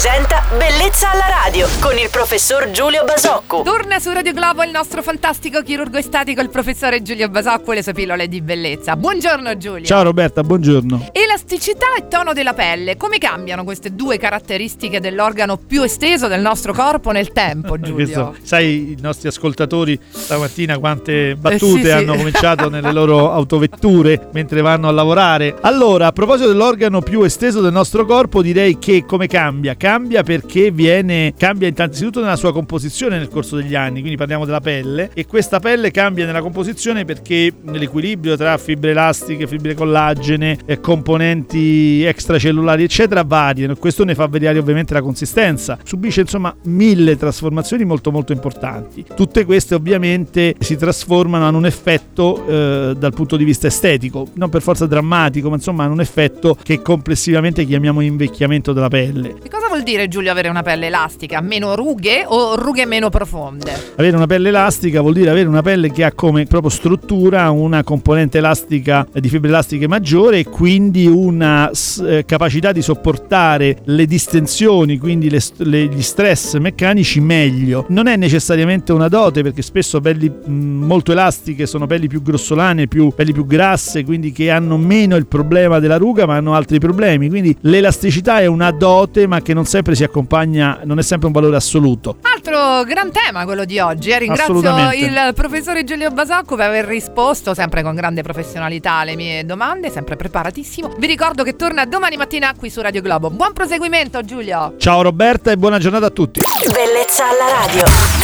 presenta Bellezza alla radio con il professor Giulio Basocco. Torna su Radio Globo il nostro fantastico chirurgo estatico, il professore Giulio Basocco e le sue pillole di bellezza. Buongiorno Giulio. Ciao Roberta, buongiorno. Elasticità e tono della pelle, come cambiano queste due caratteristiche dell'organo più esteso del nostro corpo nel tempo, Giulio? Sai i nostri ascoltatori stamattina quante battute Eh, sì, sì. hanno cominciato nelle loro autovetture mentre vanno a lavorare. Allora, a proposito dell'organo più esteso del nostro corpo, direi che come cambia? Cambia perché viene cambia innanzitutto nella sua composizione nel corso degli anni, quindi parliamo della pelle e questa pelle cambia nella composizione perché l'equilibrio tra fibre elastiche, fibre collagene, e componenti extracellulari eccetera variano questo ne fa variare ovviamente la consistenza. Subisce insomma mille trasformazioni molto molto importanti. Tutte queste ovviamente si trasformano, hanno un effetto eh, dal punto di vista estetico, non per forza drammatico, ma insomma hanno un effetto che complessivamente chiamiamo invecchiamento della pelle. Che cosa vuol dire Giulio avere una pelle elastica? Meno rughe o rughe meno profonde? Avere una pelle elastica vuol dire avere una pelle che ha come proprio struttura una componente elastica eh, di fibre elastiche maggiore e quindi una eh, capacità di sopportare le distensioni, quindi le le- gli stress meccanici meglio. Non è necessariamente una dote perché spesso pelli mh, molto elastiche sono pelli più grossolane, più, pelli più grasse, quindi che hanno meno il problema della ruga ma hanno altri problemi. Quindi l'elasticità è una dote ma che non sempre si accompagna, non è sempre un valore assoluto. Altro gran tema quello di oggi. eh. Ringrazio il professore Giulio Basacco per aver risposto sempre con grande professionalità alle mie domande, sempre preparatissimo. Vi ricordo che torna domani mattina qui su Radio Globo. Buon proseguimento Giulio! Ciao Roberta e buona giornata a tutti. Bellezza alla radio.